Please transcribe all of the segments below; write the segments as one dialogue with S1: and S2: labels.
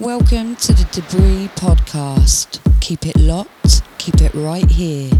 S1: Welcome to the Debris Podcast. Keep it locked, keep it right here.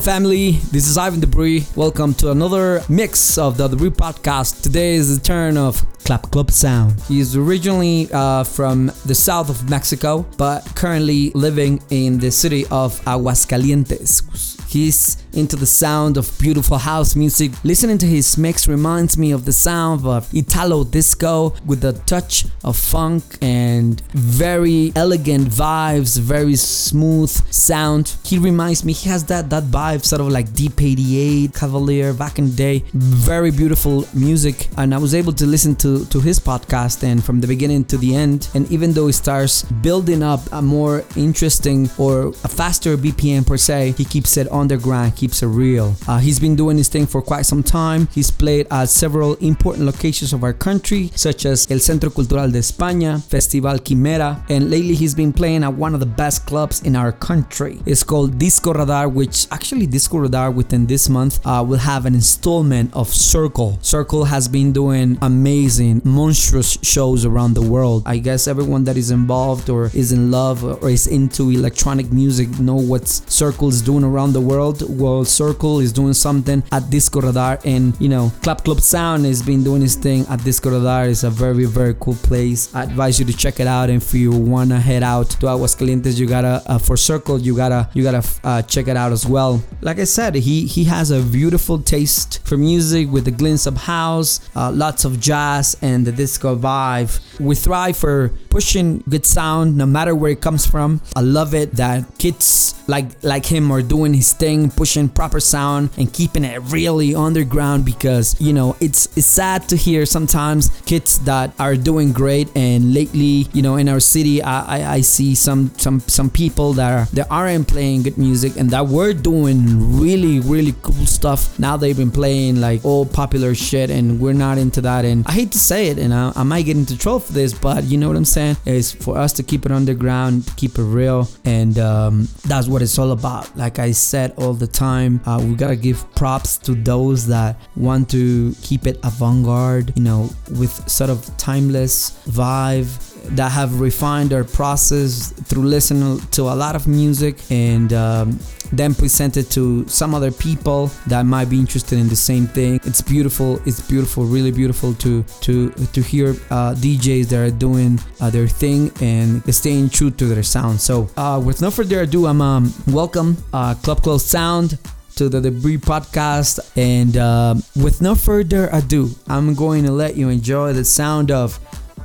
S2: Family. This is Ivan Debris. Welcome to another mix of the Debris podcast. Today is the turn of Clap Club Sound. He is originally uh, from the south of Mexico, but currently living in the city of Aguascalientes. He's into the sound of beautiful house music. Listening to his mix reminds me of the sound of Italo disco with a touch of funk and very elegant vibes, very smooth sound. He reminds me, he has that that vibe, sort of like Deep 88, Cavalier back in the day. Very beautiful music, and I was able to listen to to his podcast and from the beginning to the end. And even though he starts building up a more interesting or a faster BPM per se, he keeps it underground, keeps it real. Uh, he's been doing his thing for quite some time. He's played at several important locations of our country, such as El Centro Cultural de España, Festival Quimera, and lately he's been playing at one of the best clubs in our country. It's called Disco Radar, which actually Disco Radar within this month uh, will have an installment of Circle. Circle has been doing amazing, monstrous shows around the world. I guess everyone that is involved or is in love or is into electronic music know what Circle is doing around the world. Well, Circle is doing something at Disco Radar, and you know, Clap Club Sound has been doing his thing at Disco Radar. It's a very, very cool place. I advise you to check it out. And if you wanna head out to Aguascalientes, you gotta uh, for Circle, you gotta you gotta uh, check it out as well. Like I said, he he has a beautiful taste for music with the glimpse of house, uh, lots of jazz, and the disco vibe. We thrive for pushing good sound no matter where it comes from. I love it that kids like like him are doing his thing, pushing proper sound and keeping it really underground because you know it's it's sad to hear sometimes kids that are doing great and lately you know in our city I, I, I see some some some people that are that aren't playing good music and that were doing really really cool stuff. Now they've been playing like old popular shit and we're not into that. And I hate to say it and I, I might get into trouble for this but you know what I'm saying? Is for us to keep it underground keep it real and um, that's what it's all about. Like I said all the time uh, we gotta give props to those that want to keep it avant-garde you know with sort of timeless vibe that have refined their process through listening to a lot of music and um, then present it to some other people that might be interested in the same thing. It's beautiful. It's beautiful, really beautiful to to to hear uh, DJs that are doing uh, their thing and staying true to their sound. So, uh, with no further ado, I'm um, welcome uh, Club Close Sound to the Debris podcast. And um with no further ado, I'm going to let you enjoy the sound of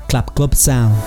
S2: Clap Club Sound.